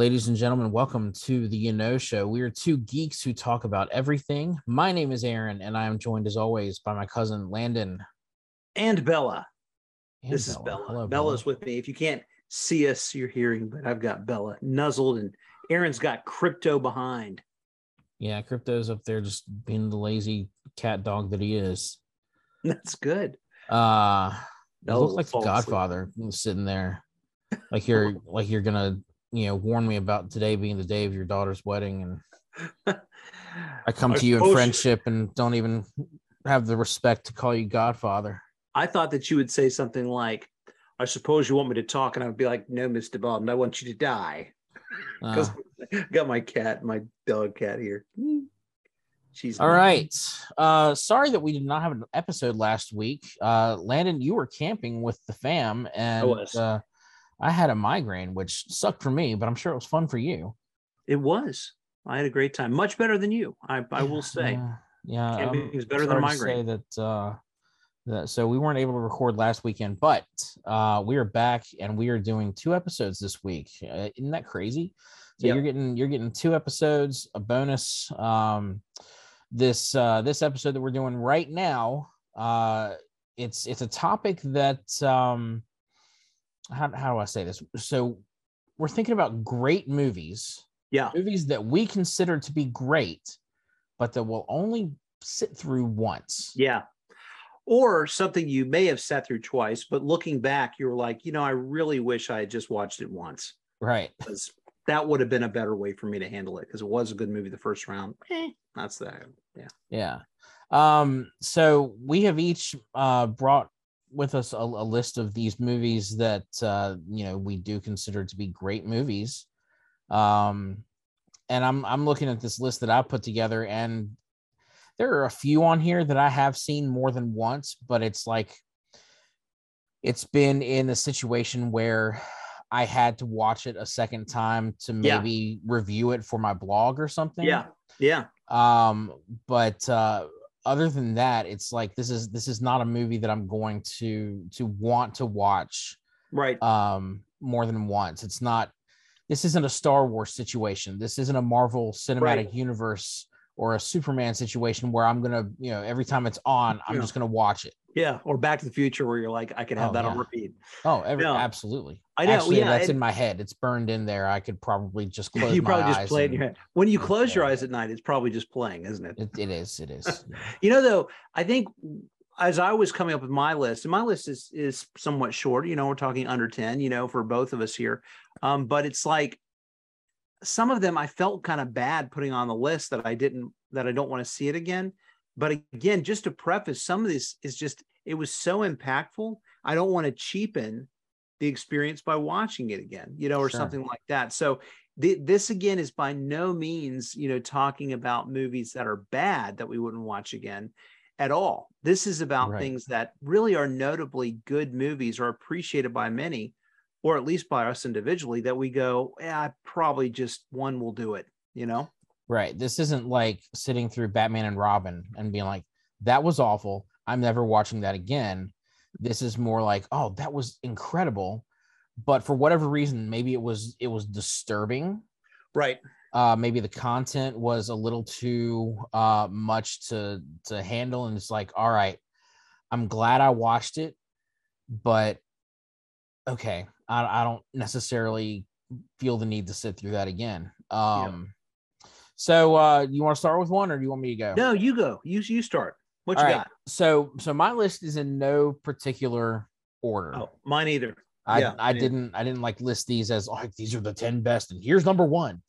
Ladies and gentlemen, welcome to the Y'Know Show. We are two geeks who talk about everything. My name is Aaron, and I am joined as always by my cousin Landon and Bella. and this is Bella. Hello, Bella's with me. If you can't see us, you're hearing, but I've got Bella nuzzled, and Aaron's got crypto behind. Yeah, Crypto's up there just being the lazy cat dog that he is. That's good. Uh you Bella look like the fall asleep. Godfather sitting there, like you're like you're gonna you know warn me about today being the day of your daughter's wedding, and I come I to you in friendship and don't even have the respect to call you Godfather. I thought that you would say something like, I suppose you want me to talk, and I would be like, No, Mr. Bond, I want you to die. Uh, Because I got my cat, my dog cat here. She's all right. Uh, sorry that we did not have an episode last week. Uh, Landon, you were camping with the fam, and was. Uh, I had a migraine, which sucked for me, but I'm sure it was fun for you. It was. I had a great time. Much better than you. I, I will say. Yeah, yeah. Camping um, is better than to say migraine. That, uh, that so we weren't able to record last weekend, but uh, we are back and we are doing two episodes this week. Uh, isn't that crazy? So Yep. you're getting you're getting two episodes, a bonus. Um, this uh, this episode that we're doing right now, uh, it's it's a topic that um, how how do I say this? So we're thinking about great movies Yeah. movies that we consider to be great, but that will only sit through once. Yeah. Or something you may have sat through twice, but looking back, you were like, you know, I really wish I had just watched it once Right. because that would have been a better way for me to handle it because it was a good movie the first round. Eh, that's that. Yeah. Yeah. Um, so we have each uh brought with us a, a list of these movies that uh you know we do consider to be great movies. Um and I'm I'm looking at this list that I put together and there are a few on here that I have seen more than once, but it's like it's been in a situation where I had to watch it a second time to Yeah. maybe review it for my blog or something Yeah. Yeah. um but uh other than that it's like this is this is not a movie that i'm going to to want to watch Right. um more than once it's not this isn't a star wars situation this isn't a marvel cinematic Right. universe or a superman situation where i'm gonna you know every time it's on i'm Yeah. just gonna watch it yeah. Or Back to the Future where you're like, I could have Oh, that on repeat. oh every, No. absolutely I know. Actually, yeah. that's and in my head it's burned in there i could probably just close you probably just play it in your head. When you Yeah. close your eyes at night, it's probably just playing, isn't it? it, it is it is. You know, though, I think as I was coming up with my list, and my list is is somewhat short. You know, we're talking under ten. You know, for both of us here, um, but it's like some of them I felt kind of bad putting on the list that I didn't that I don't want to see it again. But again, just to preface, some of this is just it was so impactful. I don't want to cheapen the experience by watching it again, you know, or Sure. something like that. So th- this again is by no means, you know, talking about movies that are bad that we wouldn't watch again at all. This is about Right. things that really are notably good movies or appreciated by many, or at least by us individually, that we go, yeah, I probably just one will do it, you know? Right. This isn't like sitting through Batman and Robin and being like, that was awful. I'm never watching that again. This is more like, oh, that was incredible. But for whatever reason, maybe it was it was disturbing. Right. Uh maybe the content was a little too uh much to to handle. And it's like, all right, I'm glad I watched it, but okay, I, I don't necessarily feel the need to sit through that again. Um so uh you want to start with one or do you want me to go? No, you go. You you start. What All you right. got? So so my list is in no particular order. Oh, mine either. I yeah, I didn't I didn't like list these as like these are the 10 best and here's number 1.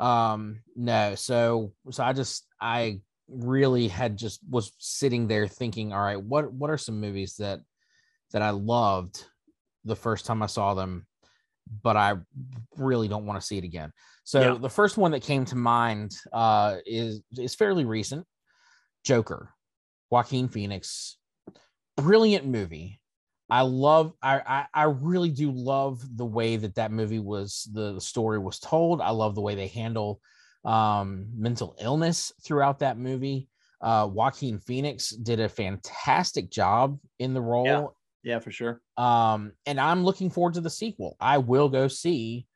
Um no, so so I just I really had just was sitting there thinking all right, what what are some movies that that I loved the first time I saw them but I really don't want to see it again. So Yeah. the first one that came to mind uh is is fairly recent. Joker. Joaquin Phoenix. Brilliant movie. I love I, I I really do love the way that that movie was the, the story was told. I love the way they handle um mental illness throughout that movie. Uh Joaquin Phoenix did a fantastic job in the role Yeah, for sure. um and i'm looking forward to the sequel i will go see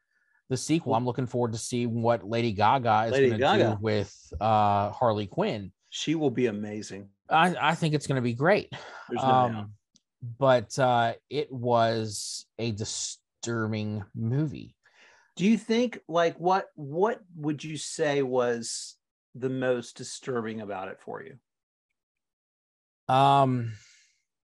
the sequel. I'm looking forward to see what Lady Gaga is going to do with uh, Harley Quinn. She will be amazing. I, I think it's going to be great. There's no. Um, but uh, it was a disturbing movie. Do you think like what what would you say was the most disturbing about it for you? Um,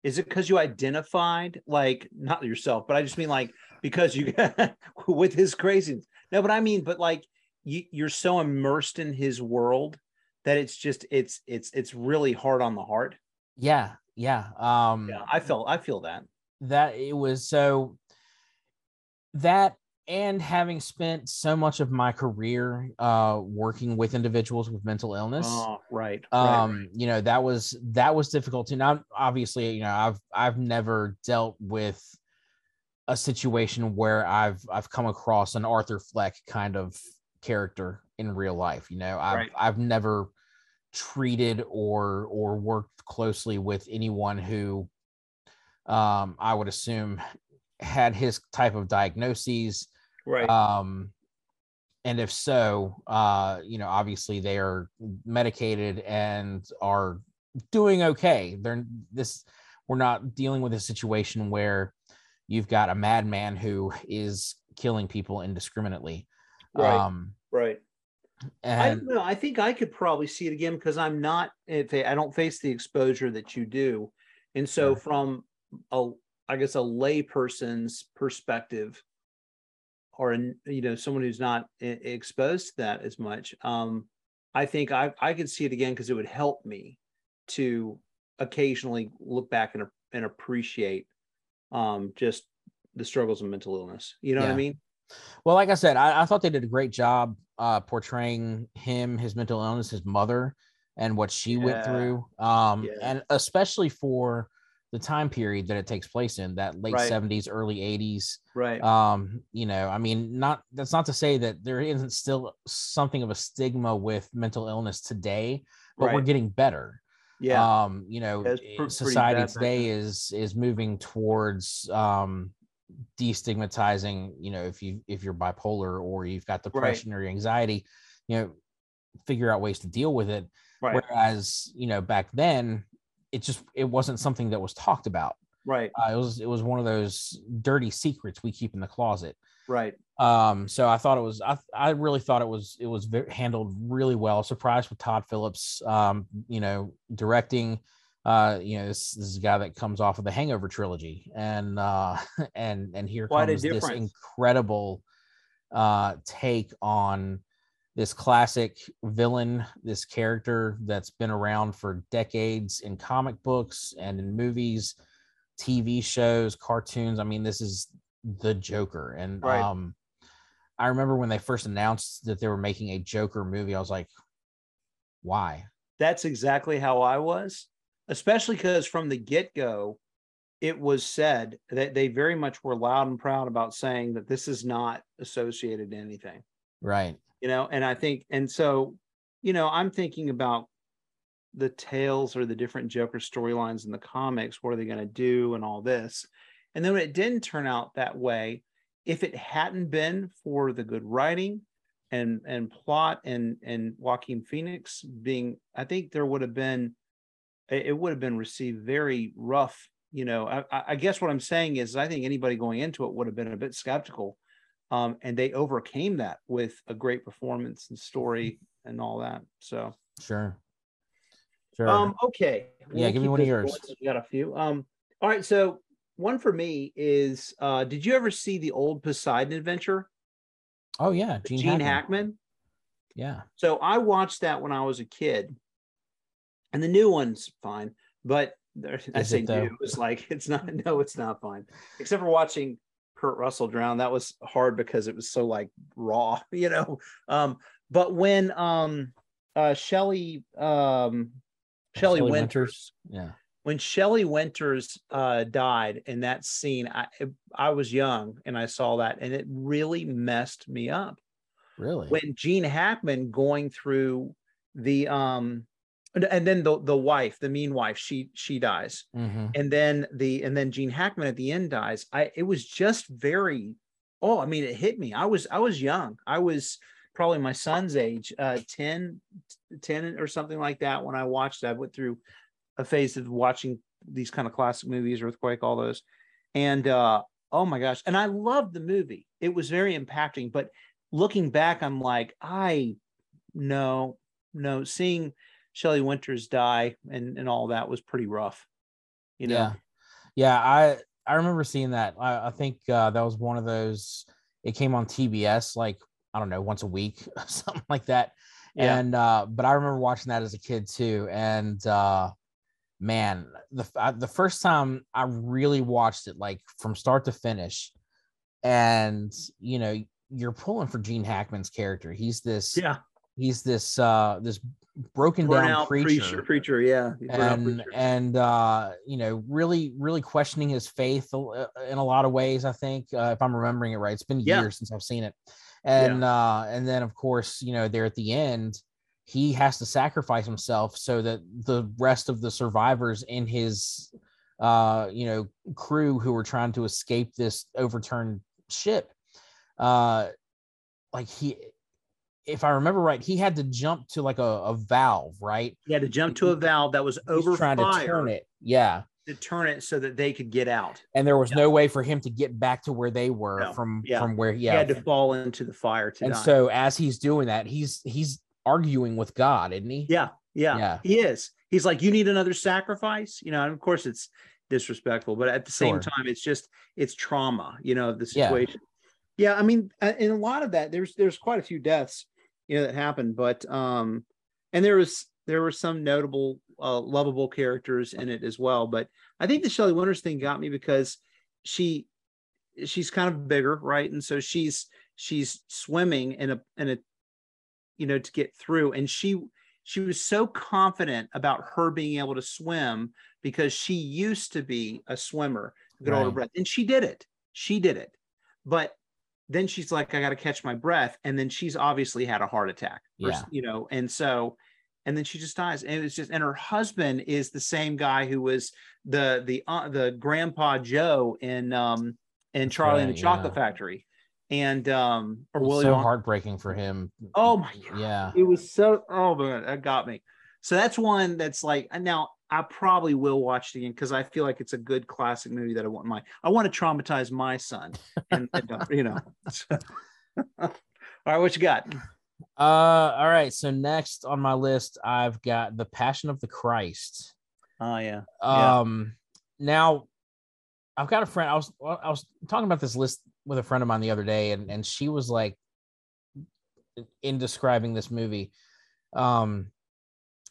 Is it because you identified like not yourself, but I just mean like because you with his craziness. No, but I mean, but like you you're so immersed in his world that it's just it's it's it's really hard on the heart. yeah, yeah. Um, Yeah, I felt I feel that. that it was so that and having spent so much of my career uh working with individuals with mental illness Oh, right. right, um you know that was that was difficult to now obviously you know i've i've never dealt with a situation where i've i've come across an arthur fleck kind of character in real life you know i've Right. i've never treated or or worked closely with anyone who um i would assume had his type of diagnoses right. um and if so uh you know obviously they are medicated and are doing okay they're this we're not dealing with a situation where you've got a madman who is killing people indiscriminately Right. um right. I don't know. I think I could probably see it again because I'm not. If I don't face the exposure that you do, and so from a, I guess a layperson's perspective, or you know someone who's not exposed to that as much, um, I think I I could see it again because it would help me to occasionally look back and and appreciate um just the struggles of mental illness. You know what I mean? well like i said I, I thought they did a great job uh portraying him his mental illness his mother and what she went through um Yeah. and especially for the time period that it takes place in that late Right. 70s early 80s Right. um you know i mean not that's not to say that there isn't still something of a stigma with mental illness today but we're getting better yeah. um you know Yeah, it's i- pr- pretty society bad today is is moving towards um destigmatizing you know if you if you're bipolar or you've got depression or anxiety you know figure out ways to deal with it right. whereas you know back then it just it wasn't something that was talked about. Right. uh, it was it was one of those dirty secrets we keep in the closet. Right. um so i thought it was i, I really thought it was it was very, handled really well. Surprised with todd phillips um you know directing uh you know this, this is a guy that comes off of the hangover trilogy. And uh and and here Quite comes this incredible uh take on this classic villain this character that's been around for decades in comic books and in movies tv shows cartoons. I mean this is the joker. And Right. um i remember when they first announced that they were making a joker movie i was like why? That's exactly how I was, especially because from the get go, it was said that they very much were loud and proud about saying that this is not associated to anything, right you know. And I think, and so, you know, I'm thinking about the tales or the different Joker storylines in the comics. What are they going to do and all this? And then when it didn't turn out that way, if it hadn't been for the good writing and and plot and and Joaquin Phoenix being, I think there would have been, it would have been received very rough. You know, I I guess what I'm saying is, I think anybody going into it would have been a bit skeptical, um, and they overcame that with a great performance and story and all that. So, sure sure um, okay, Yeah, give me one of yours. going We got a few. Um, all right, so one for me is, uh, did you ever see the old Poseidon Adventure? oh yeah Gene, gene, Hackman. hackman. yeah So I watched that when I was a kid, and the new one's fine, but I say it, new. It's like it's not. No, it's not fine. Except for watching Kurt Russell drowned, That was hard because it was so like raw, you know. Um, but when um, uh, Shelley um, Shelley Shelley Winters yeah when Shelley Winters uh, died in that scene, I I was young and I saw that, and it really messed me up. really When Gene Hackman going through the um, and, then the the wife, the mean wife, she she dies, Mhm. and then the and then Gene Hackman at the end dies. I it was just very oh, I mean, it hit me. I was I was young. I was probably my son's age, uh, 10, 10 or something like that when I watched. I went through a phase of watching these kind of classic movies, Earthquake, all those. And uh, oh my gosh. And I loved the movie. It was very impacting. But looking back, I'm like, I no, no, seeing Shelley Winters die and, and all that was pretty rough. You know? Yeah. Yeah. I I remember seeing that. I, I think uh, that was one of those. It came on TBS like I don't know once a week, something like that. Yeah. And uh, but I remember watching that as a kid too. And uh, man, the I, the first time I really watched it, like from start to finish, and you know, you're pulling for Gene Hackman's character. He's this yeah. He's this uh this broken Burn down preacher, preacher, preacher, yeah. He's burnt out and preacher. and uh you know really really questioning his faith in a lot of ways i think uh, if i'm remembering it right it's been Yeah. years since i've seen it and uh and then of course you know there at the end he has to sacrifice himself so that the rest of the survivors in his uh you know crew who were trying to escape this overturned ship uh like he if i remember right he had to jump to like a, a valve right he had to jump to a valve that was over trying to turn it yeah to turn it so that they could get out. and there was Yeah. no way for him to get back to where they were No. from Yeah. from where he He had to fall into the fire to and so as he's doing that he's he's arguing with god isn't he yeah, yeah, Yeah. he is. He's like, you need another sacrifice, you know. And of course, it's disrespectful, but at the same Sure. time, it's just it's trauma, you know, the situation. Yeah, I mean, uh, in a lot of that, there's there's quite a few deaths, you know, that happened, but um, and there was there were some notable, uh, lovable characters in it as well. But I think the Shelley Winters thing got me because she she's kind of bigger, right? And so she's she's swimming in a in a you know to get through, and she she was so confident about her being able to swim because she used to be a swimmer, hold her breath, and she did it. She did it, but then she's like, I got to catch my breath, and then she's obviously had a heart attack, or, Yeah. you know, and so, and then she just dies, and it's just, and her husband is the same guy who was the the uh, the grandpa Joe in um in Charlie and right, the Chocolate yeah. Factory, and um or Willy so heartbreaking for him Oh my god yeah it was so oh my god that got me so that's one that's like now i probably will watch it again because i feel like it's a good classic movie that i want my i want to traumatize my son and, and, uh, you know. All right what you got? Uh all right so next on my list i've got the passion of the christ. Oh yeah. Yeah. um now i've got a friend i was i was talking about this list with a friend of mine the other day and and she was like in describing this movie. Um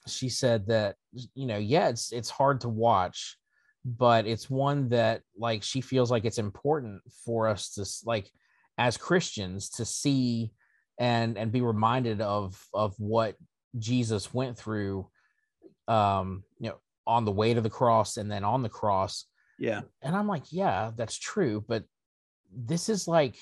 she said that you know yeah it's it's hard to watch but it's one that like she feels like it's important for us to like as christians to see and and be reminded of of what jesus went through um you know on the way to the cross and then on the cross. Yeah. And i'm like yeah that's true but this is like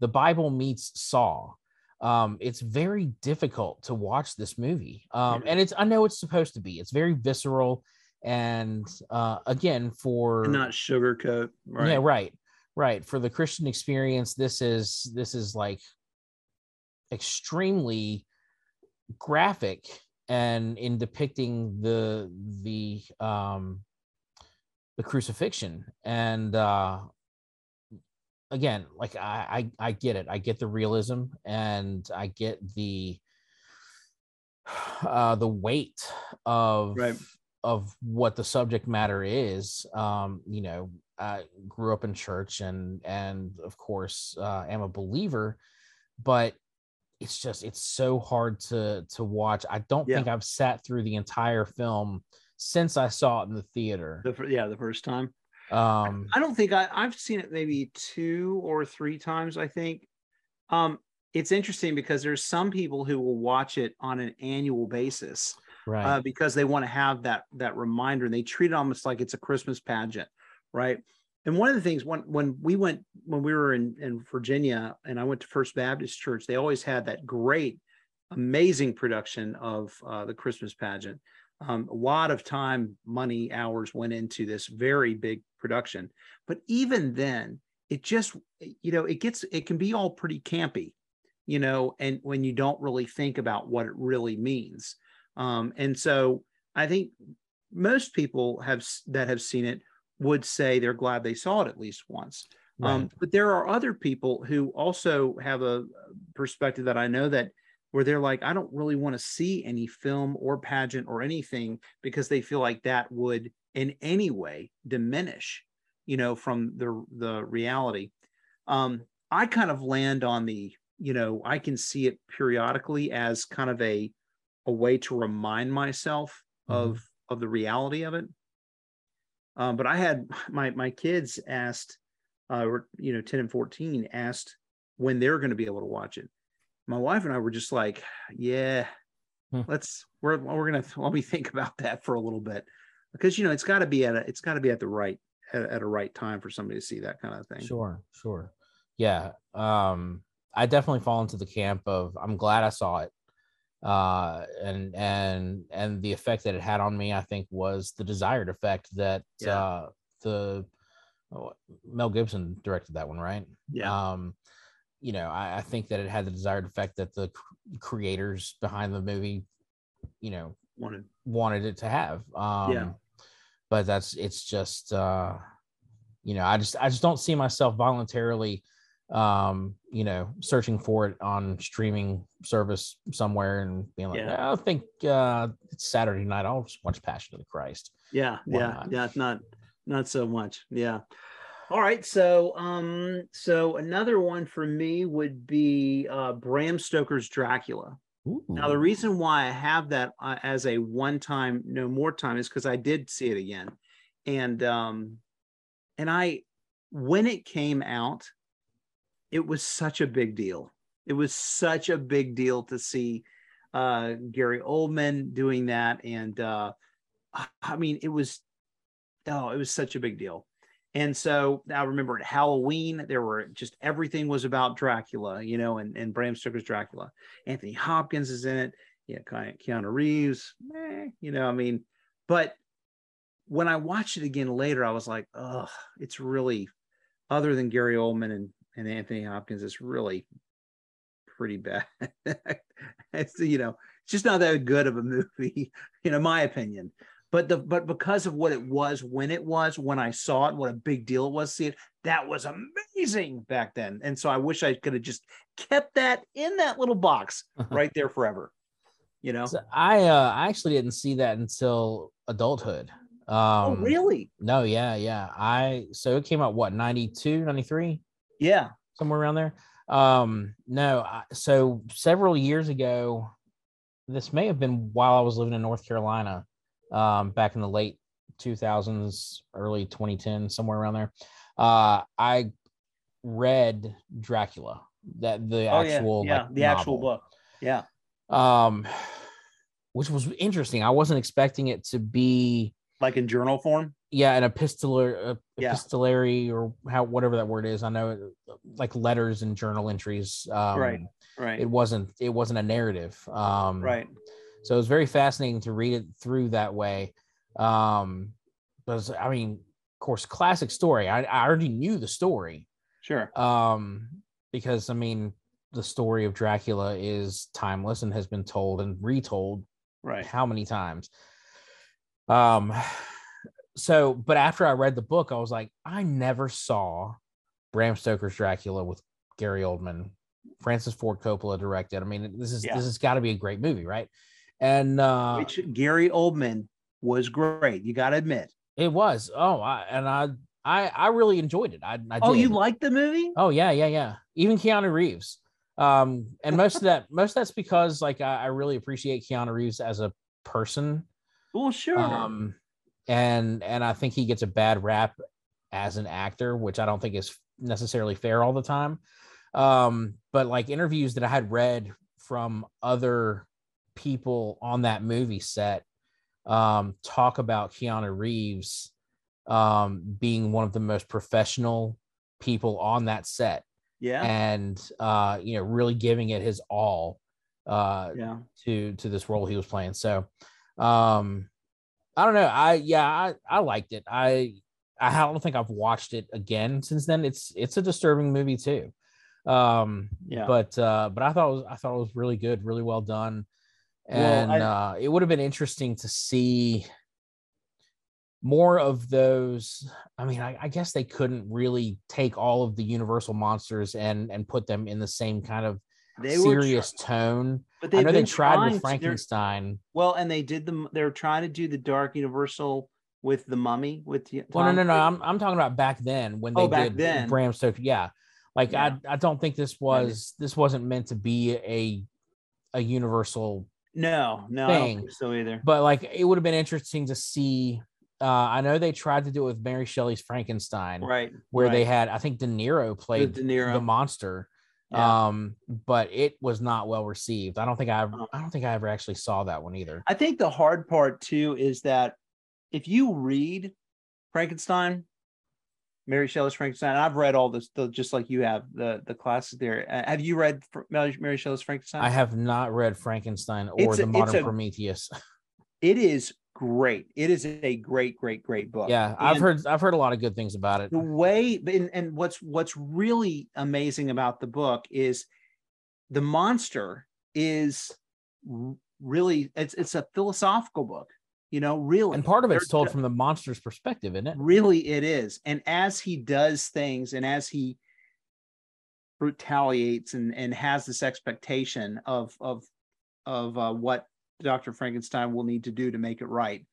the bible meets saw um it's very difficult to watch this movie um and it's i know it's supposed to be it's very visceral and uh again for and not sugarcoat right. yeah right right for the christian experience this is this is like extremely graphic and in depicting the the um the crucifixion and uh again like i i, I get it i get the realism and i get the uh the weight of Right. of what the subject matter is um you know i grew up in church and and of course uh am a believer but it's just it's so hard to to watch i don't Yeah. think i've sat through the entire film since i saw it in the theater the, yeah the first time um I don't think I, I've seen it maybe two or three times. I think um, it's interesting because there's some people who will watch it on an annual basis right uh, because they want to have that that reminder. And they treat it almost like it's a Christmas pageant, right? And one of the things when when we went when we were in in Virginia and I went to First Baptist Church, they always had that great, amazing production of uh, the Christmas pageant. Um, a lot of time, money, hours went into this very big production. But even then, it just you know it gets it can be all pretty campy you know and when you don't really think about what it really means um and so i think most people have that have seen it would say they're glad they saw it at least once um, right. um but there are other people who also have a perspective that i know that where they're like i don't really want to see any film or pageant or anything because they feel like that would in any way diminish you know from the the reality. Um i kind of land on the you know i can see it periodically as kind of a a way to remind myself mm-hmm. of of the reality of it. Um but i had my my kids asked uh you know 10 and 14 asked when they're going to be able to watch it my wife and i were just like yeah hmm. let's we're we're gonna let me think about that for a little bit because you know it's got to be at a, it's got to be at the right at, at a right time for somebody to see that kind of thing. Sure, sure. Yeah. Um, I definitely fall into the camp of I'm glad I saw it. Uh, and and and the effect that it had on me, I think, was the desired effect that yeah. uh, the oh, Mel Gibson directed that one, right? Yeah. Um, you know, I, I think that it had the desired effect that the creators behind the movie, you know, wanted wanted it to have. Um, yeah but that's it's just uh you know i just i just don't see myself voluntarily um you know searching for it on streaming service somewhere and being like yeah. i think uh it's saturday night i'll just watch passion of the christ yeah Why yeah not? yeah not not so much yeah all right so um so another one for me would be uh bram stoker's dracula Ooh. Now, the reason why I have that uh, as a one time, no more time is because I did see it again. And, um, and I, when it came out, it was such a big deal. It was such a big deal to see uh, Gary Oldman doing that. And uh, I mean, it was, oh, it was such a big deal. And so I remember at Halloween, there were just everything was about Dracula, you know, and, and Bram Stoker's Dracula. Anthony Hopkins is in it. Yeah, Keanu Reeves, you know, I mean, but when I watched it again later, I was like, oh, it's really, other than Gary Oldman and, and Anthony Hopkins, it's really pretty bad. it's, you know, it's just not that good of a movie, you know, my opinion but the but because of what it was when it was when I saw it, what a big deal it was to see it. That was amazing back then, and so I wish I could have just kept that in that little box right there forever. You know, so I uh, I actually didn't see that until adulthood. Oh, um, oh, really? No, yeah, yeah. I so it came out what 92, 93? Yeah, somewhere around there. Um, no, I, so several years ago, this may have been while I was living in North Carolina um, back in the late 2000s, early 2010, somewhere around there. Uh, I read Dracula, that the oh, actual yeah, yeah like, the novel. actual book, yeah. Um, which was interesting. I wasn't expecting it to be like in journal form. Yeah, an epistolar, epistolary, yeah. or how whatever that word is. I know, like letters and journal entries. Um, right, right. It wasn't. It wasn't a narrative. Um, right so it was very fascinating to read it through that way. Um, because I mean, of course, classic story. I, I already knew the story. Sure. Um, because I mean, the story of Dracula is timeless and has been told and retold. Right. How many times? Um, so, but after I read the book, I was like, I never saw Bram Stoker's Dracula with Gary Oldman, Francis Ford Coppola directed. I mean, this is yeah. this has got to be a great movie, right? And uh, Which Gary Oldman was great. You got to admit it was. Oh, I, and I, I, I really enjoyed it. I, I oh, you liked the movie? Oh yeah, yeah, yeah. Even Keanu Reeves. Um, and most of that, most of that's because like I, I really appreciate Keanu Reeves as a person. Well, sure. Um, and and I think he gets a bad rap as an actor, which I don't think is necessarily fair all the time. Um, but like interviews that I had read from other people on that movie set um, talk about Keanu Reeves um, being one of the most professional people on that set. Yeah. And uh, you know, really giving it his all uh yeah. to to this role he was playing. So um I don't know. I yeah, I, I liked it. I I don't think I've watched it again since then. It's it's a disturbing movie too. Um, Yeah. but uh, but I thought it was I thought it was really good, really well done, Well, and I- uh, it would have been interesting to see more of those. I mean, I, I guess they couldn't really take all of the Universal monsters and and put them in the same kind of They were serious tr- tone. but I know they tried with Frankenstein. Well, and they did the. They're trying to do the Dark Universal with the Mummy with the. Well, no, no, no. I'm I'm talking about back then when they Oh, back did then. Bram Stoker. Yeah, like Yeah. I I don't think this was this wasn't meant to be a a universal, No, no, I don't think so either. but like it would have been interesting to see. Uh, I know they tried to do it with Mary Shelley's Frankenstein, Right, where they had I think De Niro played De Niro. the monster. Yeah. Um, but it was not well received. I don't think I Uh-huh. I don't think I ever actually saw that one either. I think the hard part too is that if you read Frankenstein, Mary Shelley's Frankenstein, and I've read all this, the, just like you have the the classic there. Uh, have you read Fr- Mary, Shelley's Frankenstein? I have not read Frankenstein or It's the Modern a- Prometheus. It is great. It is a great, great, great book. Yeah, I've heard I've heard a lot of good things about it. the way and, and what's what's really amazing about the book is the monster is really it's it's a philosophical book. You know, really. And part of it's told from the monster's perspective, isn't it? really it is and as he does things and as he retaliates and and has this expectation of of of uh, what dr frankenstein will need to do to make it right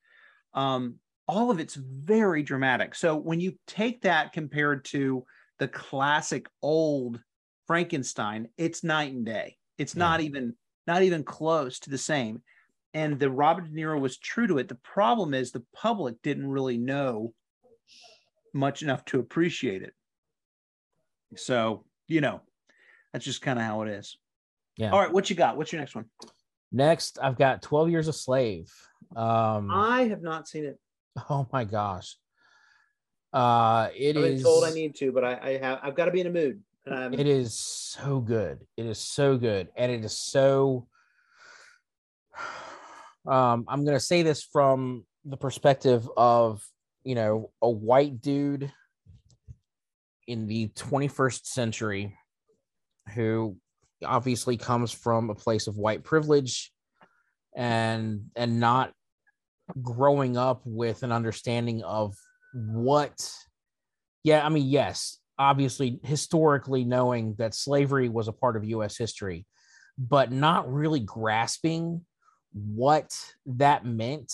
um all of it's very dramatic so when you take that compared to the classic old frankenstein it's night and day it's Yeah. not even not even close to the same and the robert de niro was true to it the problem is the public didn't really know much enough to appreciate it so you know that's just kind of how it is Yeah. all right what you got what's your next one Next, I've got 12 Years a Slave. Um, i have not seen it oh my gosh. Uh, it i've been is- told i need to but i, I have i've got to be in a mood and I'm, It is so good. It is so good, and it is so. Um, I'm gonna say this from the perspective of you know a white dude in the 21st century who obviously comes from a place of white privilege and and not growing up with an understanding of what yeah i mean yes obviously historically knowing that slavery was a part of us history but not really grasping what that meant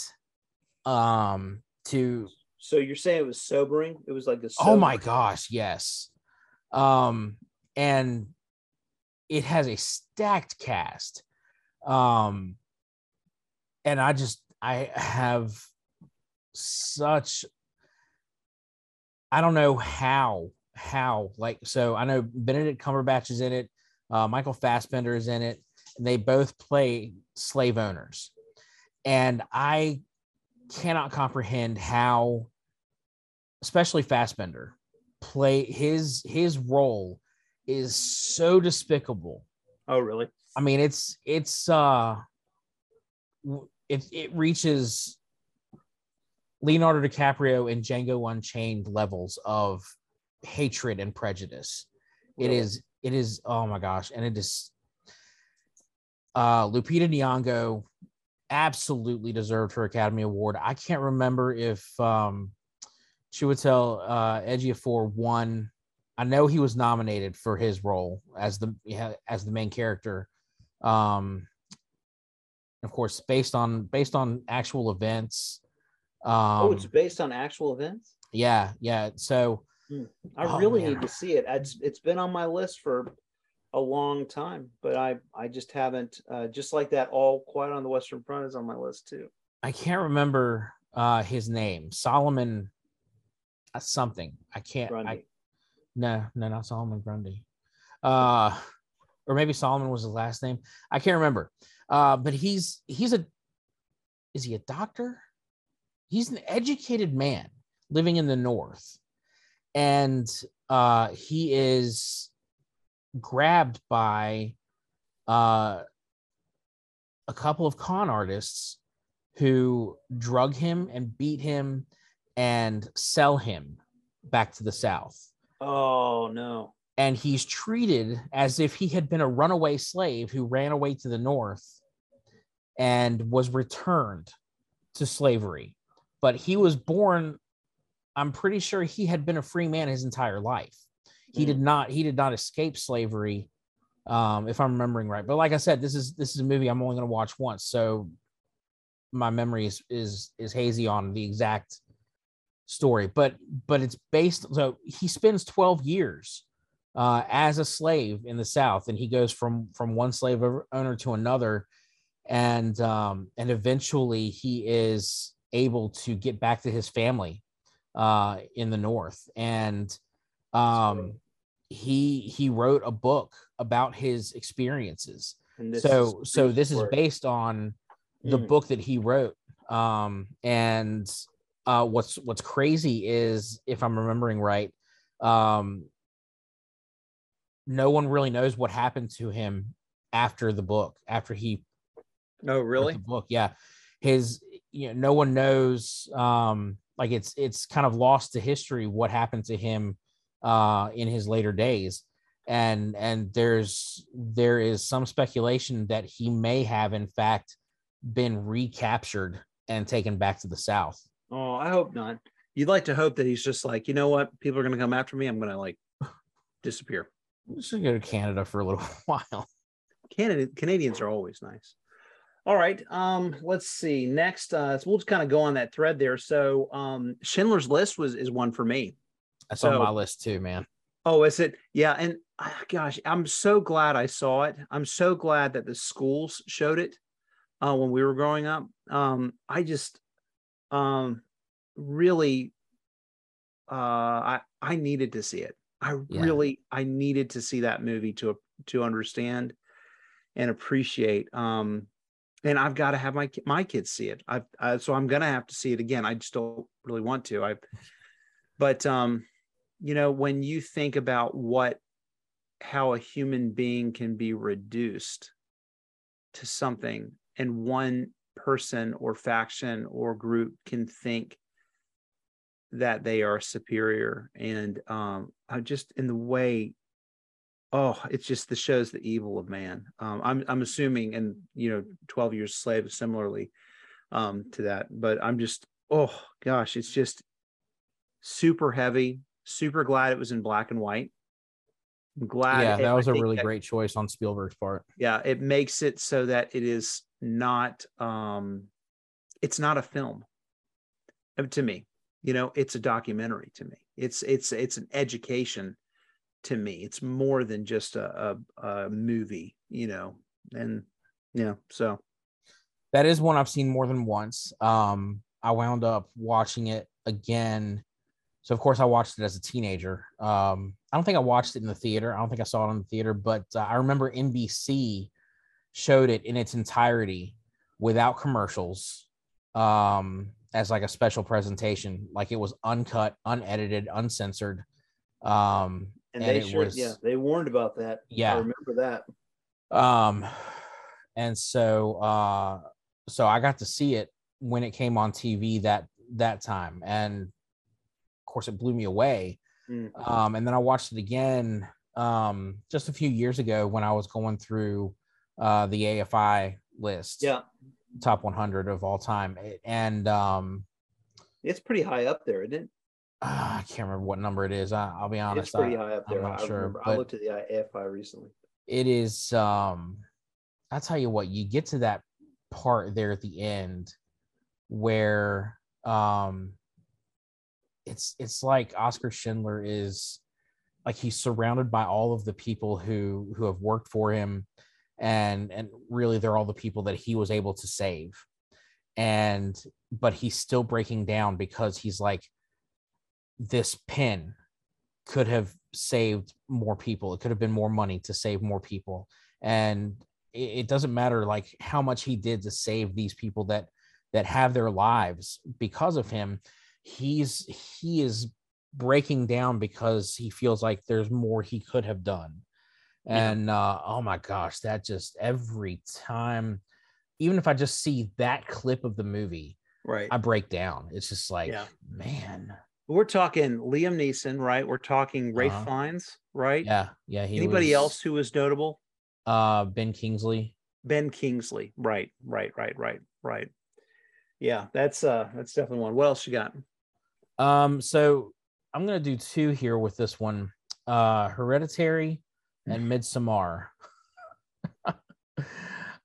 um to so you're saying it was sobering? It was like a oh my gosh yes. Um and it has a stacked cast. Um and i just i have such i don't know how how like so i know benedict cumberbatch is in it uh, michael fassbender is in it they both play slave owners and i cannot comprehend how especially Fassbender, play his his role is so despicable. oh really I mean, it's it's uh it it reaches Leonardo DiCaprio and Django Unchained levels of hatred and prejudice. It Really? is it is oh my gosh, and it is uh Lupita Nyong'o absolutely deserved her Academy Award. I can't remember if um Chiwetel uh Ejiofor won. I know he was nominated for his role as the yeah, as the main character. Um of course based on based on actual events. Um oh it's based on actual events yeah, yeah. So I Oh, really man. need to see it. It's it's been on my list for a long time, but I I just haven't. Uh, just like that, all Quiet on the Western Front is on my list too. I can't remember uh his name. Solomon uh, something. I can't I, No, no, not Solomon Grundy. Uh, or maybe Solomon was his last name. I can't remember. Uh, but he's he's a is he a doctor? He's an educated man living in the north, and uh, he is grabbed by uh, a couple of con artists who drug him and beat him and sell him back to the South. Oh no. And he's treated as if he had been a runaway slave who ran away to the North and was returned to slavery. But he was born, I'm pretty sure he had been a free man his entire life. He Mm. did not, he did not escape slavery, um, if I'm remembering right. But like I said, this is this is a movie I'm only gonna watch once. So my memory is is is hazy on the exact story but but it's based so he spends 12 years uh as a slave in the south and he goes from from one slave owner to another and um and eventually he is able to get back to his family uh in the north and um he he wrote a book about his experiences. So is so this is based on the Mm. book that he wrote. Um and uh what's what's crazy is if i'm remembering right um no one really knows what happened to him after the book after he Oh wrote really? the book yeah. His you know no one knows um like it's it's kind of lost to history what happened to him uh in his later days and and there's there is some speculation that he may have in fact been recaptured and taken back to the south Oh, I hope not. You'd like to hope that he's just like, you know what? People are gonna come after me. I'm gonna like disappear. I'm just gonna go to canada for a little while Canada Canadians are always nice. All right. Um, let's see. Next, uh, so we'll just kind of go on that thread there. So um Schindler's List was is one for me. That's on my list too man Oh, is it? Yeah. And ah, gosh, I'm so glad I saw it. I'm so glad that the schools showed it uh, when we were growing up. Um, I just um, really, uh, I I needed to see it. I Yeah. really I needed to see that movie to to understand and appreciate. Um, and I've got to have my my kids see it. I've I, so I'm gonna have to see it again. I just don't really want to. I, but um, you know, when you think about what how a human being can be reduced to something, and one person or faction or group can think that they are superior, and um, I just in the way oh it's just the shows the evil of man. Um i'm i'm assuming and you know 12 years slave similarly um to that but i'm just oh gosh it's just super heavy super glad it was in black and white. I'm glad yeah that I was a really that- great choice on spielberg's part. Yeah it makes it so that it is not um it's not a film. Uh, to me you know it's a documentary to me. It's it's it's an education to me. It's more than just a a, a movie you know and yeah so. That is one I've seen more than once. Um, I wound up watching it again. So of course I watched it as a teenager. Um, I don't think I watched it in the theater. I don't think I saw it in the theater, but uh, I remember NBC showed it in its entirety without commercials um, as like a special presentation. Like it was uncut, unedited, uncensored. Um, and, And they sure was- yeah they warned about that Yeah. i remember that um and so uh so i got to see it when it came on tv that that time and course it blew me away Mm. um and then i watched it again um just a few years ago when i was going through uh the afi list yeah top 100 of all time and um it's pretty high up there isn't it i can't remember what number it is I, i'll be honest it's pretty I- high up there. I'm not I, sure, remember. I looked at the afi recently it is um i'll tell you what you get to that part there at the end where um it's it's like oscar schindler is like he's surrounded by all of the people who who have worked for him and and really they're all the people that he was able to save. And but he's still breaking down because he's like this pin could have saved more people. It could have been more money to save more people. And it, it doesn't matter like how much he did to save these people that that have their lives because of him he's he is breaking down because he feels like there's more he could have done Yeah. and uh oh my gosh that just every time even if i just see that clip of the movie right. I break down. It's just like, Yeah. man. We're talking Liam Neeson, right? We're talking Rafe Uh-huh. Fiennes, right? Yeah, yeah. He Anybody was, else who was notable? Uh, Ben Kingsley. Ben Kingsley. Right, right, right, right, right. Yeah, that's uh that's definitely one. What else you got? Um, so I'm gonna do two here with this one. Uh, Hereditary and Midsommar.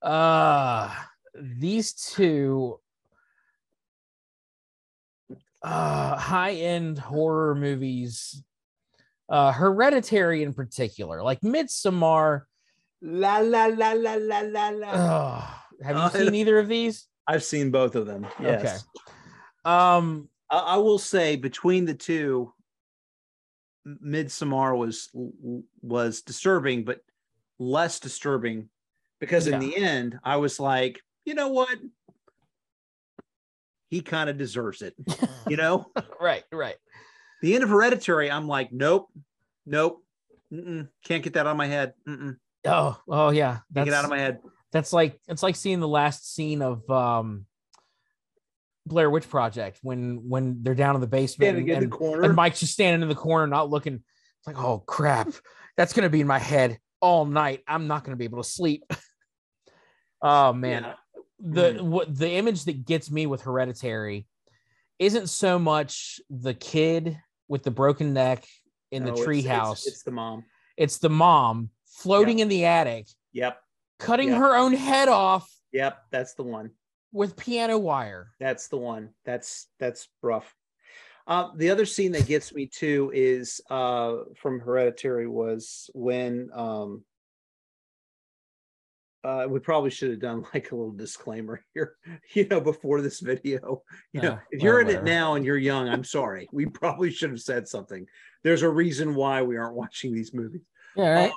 uh these two uh high-end horror movies uh hereditary in particular like midsommar La la la la la la la. uh, have you seen either of these I've seen both of them. Yes. Okay. um I, I will say between the two, Midsommar was was disturbing, but less disturbing because in Yeah. the end, I was like, you know what? He kind of deserves it. You know, right right the end of Hereditary, I'm like, nope, nope, mm-mm, can't get that out of my head. Mm-mm, oh oh yeah can't that's get out of my head. That's like it's like seeing the last scene of um Blair Witch Project when when they're down in the basement and, the and Mike's just standing in the corner, not looking. It's like, oh crap, that's gonna be in my head all night. I'm not gonna be able to sleep. oh man, Yeah. the what the image that gets me with Hereditary isn't so much the kid with the broken neck in No, the it's- it's- treehouse. It's, the mom. It's the mom floating in the attic, Yep, cutting Yeah. her own head off yep, that's the one. with piano wire. That's the one. That's that's rough. Uh, the other scene that gets me too is uh, from Hereditary was when um, uh, we probably should have done like a little disclaimer here, you know, before this video. You know, Yeah, if you're in it now and you're young, I'm sorry. We probably should have said something. There's a reason why we aren't watching these movies Yeah, right.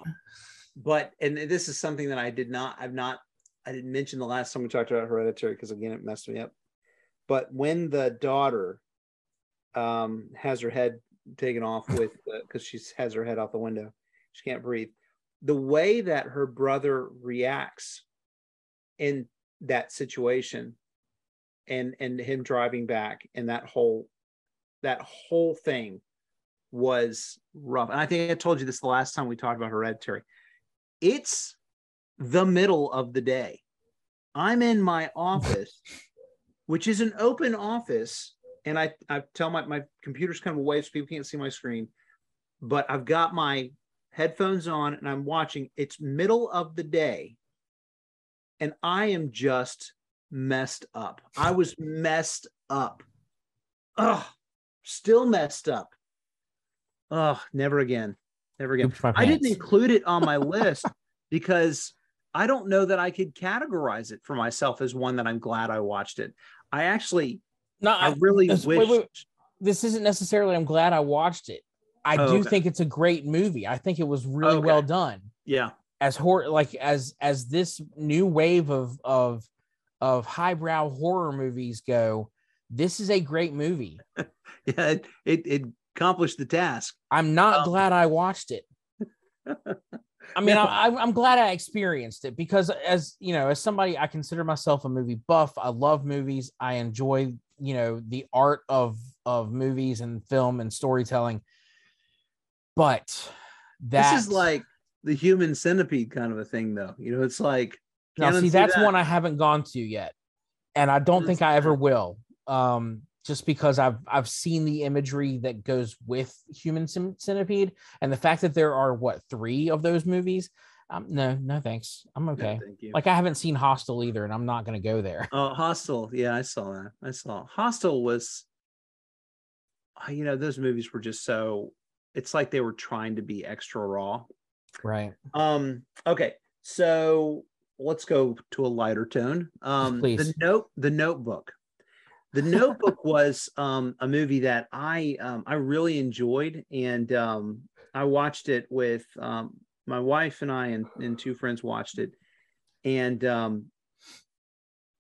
But and this is something that I did not I've not I didn't mention the last time we talked about hereditary because again it messed me up. But when the daughter um has her head taken off with because she has her head out the window, she can't breathe. The way that her brother reacts in that situation and and him driving back and that whole that whole thing was rough. And I think I told you this the last time we talked about hereditary it's the middle of the day. I'm in my office, which is an open office, and I, I tell my, my computer's kind of away so people can't see my screen, but I've got my headphones on and I'm watching. It's middle of the day, and I am just messed up. I was messed up. Ugh, still messed up. Ugh, never again. Never again. I didn't include it on my list because I don't know that I could categorize it for myself as one that I'm glad I watched it. I actually, No, I I, really this- wish. wait, wait. this isn't necessarily. I'm glad I watched it. I Oh, do okay. think it's a great movie. I think it was really Okay. well done. Yeah, As horror, like as as this new wave of of of highbrow horror movies go, this is a great movie. yeah, it, it, it accomplished the task. I'm not Um, glad I watched it. I mean, No. I, I'm glad I experienced it because, as you know, as somebody, I consider myself a movie buff. I love movies. I enjoy, you know, the art of of movies and film and storytelling. But that This is like the human centipede kind of a thing, though. You know, it's like now, can't see, that's that. one I haven't gone to yet, and I don't think I ever will. Um, just because I've I've seen the imagery that goes with Human Centipede, and the fact that there are what three of those movies. Um, no, no, thanks. I'm No, okay. thank you. Like I haven't seen Hostel either, and I'm not going to go there. Oh, Hostel. Yeah, I saw that. I saw Hostel was, you know, those movies were just so. It's like they were trying to be extra raw. Right. Um. Okay, so let's go to a lighter tone. Um, Please. the note, the Notebook. The Notebook was um, a movie that I um, I really enjoyed, and um, I watched it with um, my wife and I and, and two friends watched it, and um,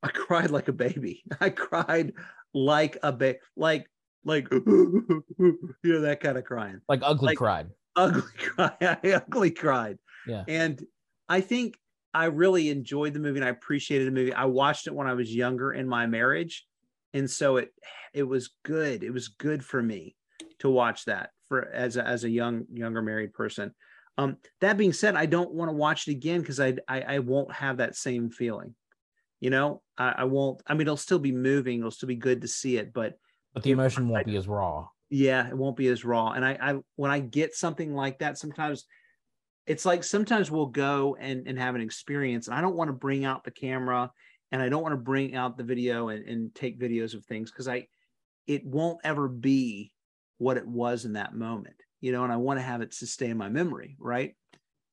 I cried like a baby. I cried like a baby, like like you know that kind of crying Like ugly Like- cried. ugly cry. I ugly cried. Yeah. And I think I really enjoyed the movie and I appreciated the movie. I watched it when I was younger in my marriage. And so it it was good. It was good for me to watch that for as a, as a young younger married person. Um, that being said, I don't want to watch it again because I, I I won't have that same feeling. You know, I, I won't. I mean, it'll still be moving. It'll still be good to see it, but but the emotion won't be as raw. Yeah, it won't be as raw. And I, I when I get something like that, sometimes it's like sometimes we'll go and, and have an experience. And I don't want to bring out the camera and I don't want to bring out the video and, and take videos of things because I it won't ever be what it was in that moment, you know, and I want to have it sustain my memory, right?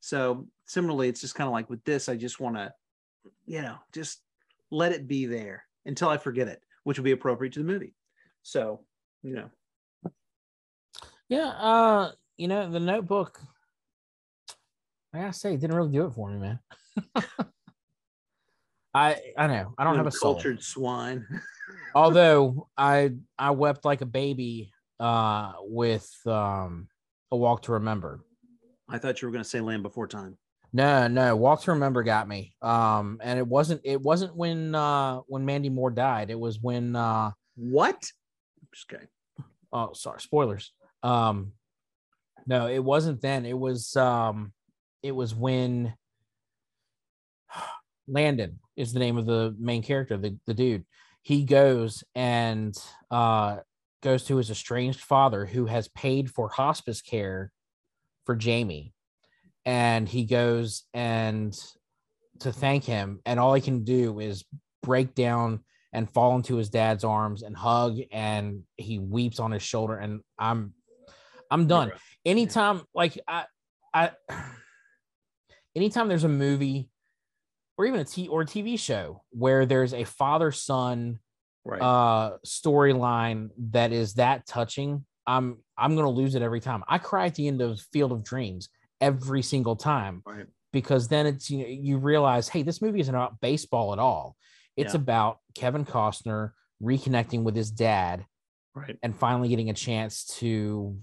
So similarly, it's just kind of like with this, I just want to, you know, just let it be there until I forget it, which will be appropriate to the movie. So, you know. Yeah, uh, you know, the notebook, I gotta say, didn't really do it for me, man. I I know I don't have a cultured swine. Although I I wept like a baby uh with um a walk to remember. I thought you were gonna say Land Before Time. No, no, Walk to Remember got me. Um, and it wasn't it wasn't when uh when Mandy Moore died. It was when uh what? Just kidding. Oh, sorry, spoilers. Um, no, it wasn't then. It was um, it was when Landon is the name of the main character, the the dude. He goes and uh goes to his estranged father who has paid for hospice care for Jamie. And he goes and to thank him, and all he can do is break down and fall into his dad's arms and hug and he weeps on his shoulder and i'm i'm done anytime like i i anytime there's a movie or even a t or a tv show where there's a father son right. uh storyline that is that touching i'm i'm gonna lose it every time i cry at the end of field of dreams every single time right. because then it's you know you realize hey this movie isn't about baseball at all it's yeah. about Kevin Costner reconnecting with his dad, right, and finally getting a chance to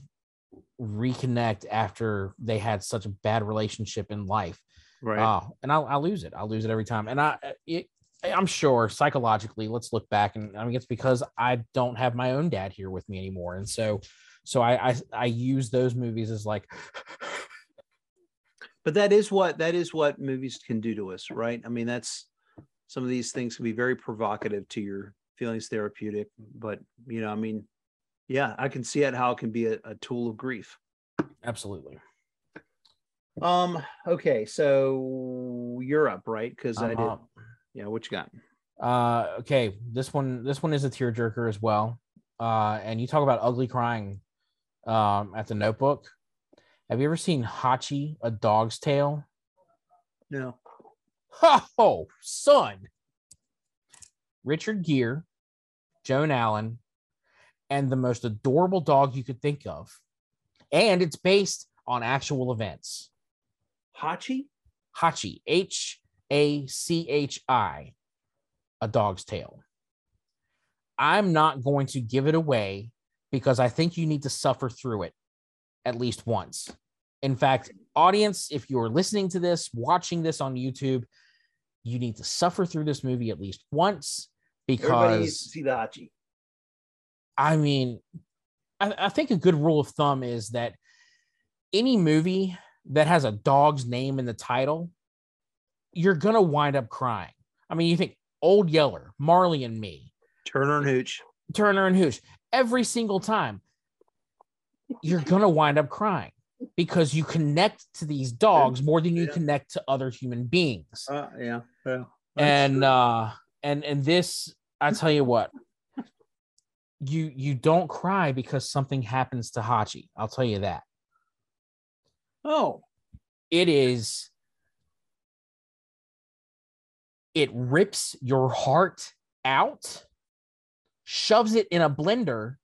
reconnect after they had such a bad relationship in life. Right. Uh, and I'll, I'll lose it. I'll lose it every time. And I, it, I'm sure psychologically, let's look back and I mean, it's because I don't have my own dad here with me anymore. And so, so I, I, I use those movies as like, but that is what, that is what movies can do to us. Right. I mean, that's, some of these things can be very provocative to your feelings therapeutic but you know i mean yeah i can see it how it can be a, a tool of grief absolutely um okay so you're up right? Because i did yeah what you got? Uh okay this one this one is a tearjerker as well. Uh and you talk about ugly crying um at the notebook. Have you ever seen hachi a dog's tale? No. Oh, son. Richard Gere, Joan Allen, and the most adorable dog you could think of. And it's based on actual events. Hachi? Hachi, H A C H I, a dog's tale. I'm not going to give it away because I think you need to suffer through it at least once. In fact, audience, if you're listening to this, watching this on YouTube, you need to suffer through this movie at least once because see the Hachi. I mean, I, I think a good rule of thumb is that any movie that has a dog's name in the title, you're gonna wind up crying. I mean, you think Old Yeller, Marley and Me, Turner and Hooch, Turner and Hooch, every single time, you're gonna wind up crying because you connect to these dogs more than you yeah. connect to other human beings. Uh, yeah, yeah. And true. uh, and and this, I tell you what, you you don't cry because something happens to Hachi. I'll tell you that. Oh, it is. It rips your heart out, shoves it in a blender,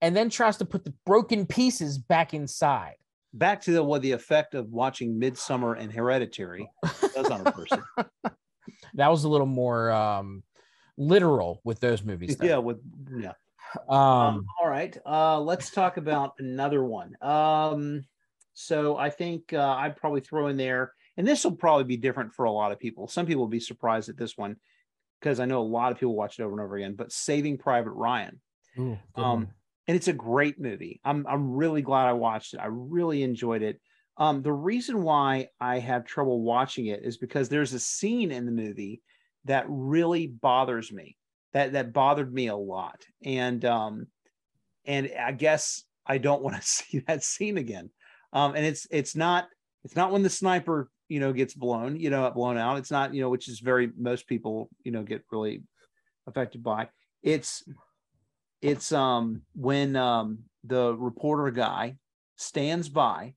and then tries to put the broken pieces back inside. Back to the what the effect of watching Midsommar and Hereditary does on a person. that was a little more um, literal with those movies. Though. Yeah, with yeah. Um, um, all right, uh, let's talk about another one. Um, so I think uh, I'd probably throw in there, and this will probably be different for a lot of people. Some people will be surprised at this one. because I know a lot of people watch it over and over again. But Saving Private Ryan, Ooh, Um, and it's a great movie. I'm I'm really glad I watched it. I really enjoyed it. Um, the reason why I have trouble watching it is because there's a scene in the movie that really bothers me. That that bothered me a lot, and um, and I guess I don't want to see that scene again. Um, and it's it's not it's not when the sniper you know gets blown you know blown out. It's not you know which is very most people you know get really affected by. It's it's um when um the reporter guy stands by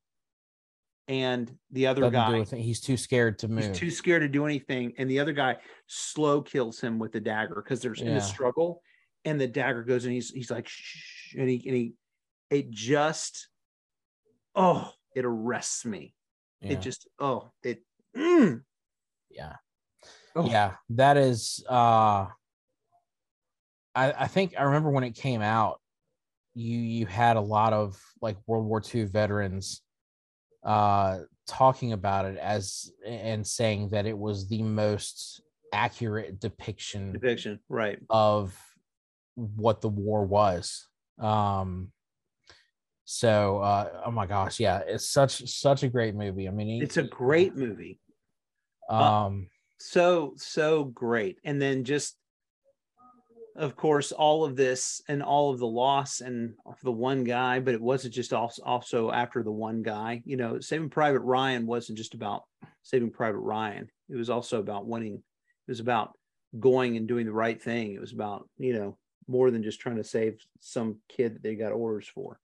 and the other Doesn't guy. He's too scared to move. he's too scared to do anything and the other guy slow kills him with the dagger because there's in Yeah. a struggle and the dagger goes and he's he's like shh and he and he it just oh it arrests me. Yeah. it just oh it mm, yeah. oh, yeah that is uh i i think i remember when it came out you you had a lot of like world war ii veterans uh talking about it as and saying that it was the most accurate depiction depiction right. of what the war was. Um so uh oh my gosh yeah it's such such a great movie. I mean it's a great movie. Um so so great. And then just of course all of this and all of the loss and the one guy but it wasn't just also, also after the one guy you know saving private ryan wasn't just about saving private ryan. It was also about winning. It was about going and doing the right thing. It was about you know more than just trying to save some kid that they got orders for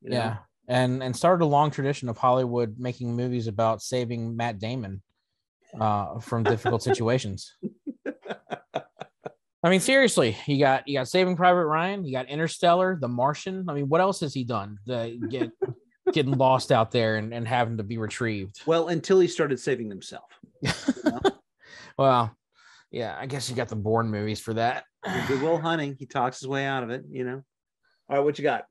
you know? yeah and and started a long tradition of hollywood making movies about saving matt damon uh from difficult situations. I mean seriously you got you got saving private ryan you got interstellar the martian. I mean what else has he done the get getting lost out there and, and having to be retrieved? Well until he started saving himself know? well yeah i guess you got the Bourne movies for that. Good Will Hunting. He talks his way out of it you know? All right what you got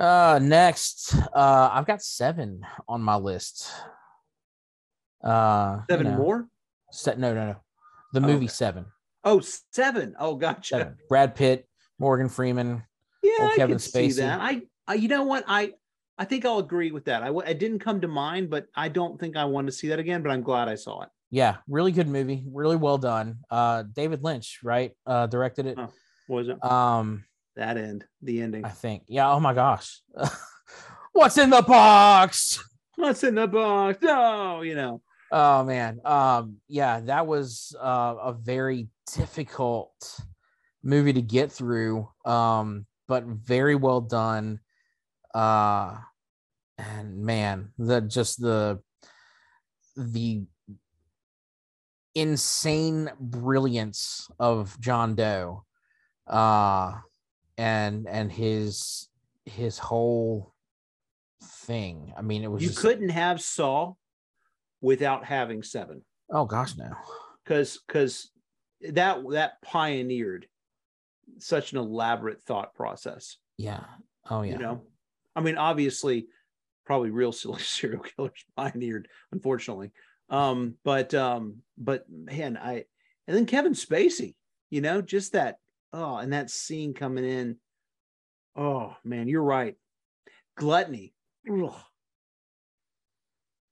Uh, next, uh, I've got seven on my list. Uh, you seven know, more Se- no, no, no. The Oh, movie okay. Seven. Oh, seven. Oh, gotcha. Seven. Brad Pitt, Morgan Freeman. Yeah, Old I Kevin can see Spacey. that. I, I, you know what? I, I think I'll agree with that. I, it didn't come to mind, but I don't think I want to see that again. But I'm glad I saw it. Yeah, really good movie. Really well done. Uh, David Lynch, right? Uh, directed it. Oh. What was it? Um, that end, the ending. I think. Yeah. Oh my gosh. What's in the box? What's in the box? No, you know. Oh man. Um yeah, that was uh, a very difficult movie to get through. Um but very well done. Uh and man, the just the the insane brilliance of John Doe. Uh and and his his whole thing. I mean, it was You just, couldn't have Saw without having seven, oh gosh, no. because because that that pioneered such an elaborate thought process. Yeah. Oh yeah. You know, I mean, obviously, probably real silly serial killers pioneered, unfortunately. Um, but um, but man, I and then Kevin Spacey, you know, just that oh, and that scene coming in. Oh man, you're right. Gluttony.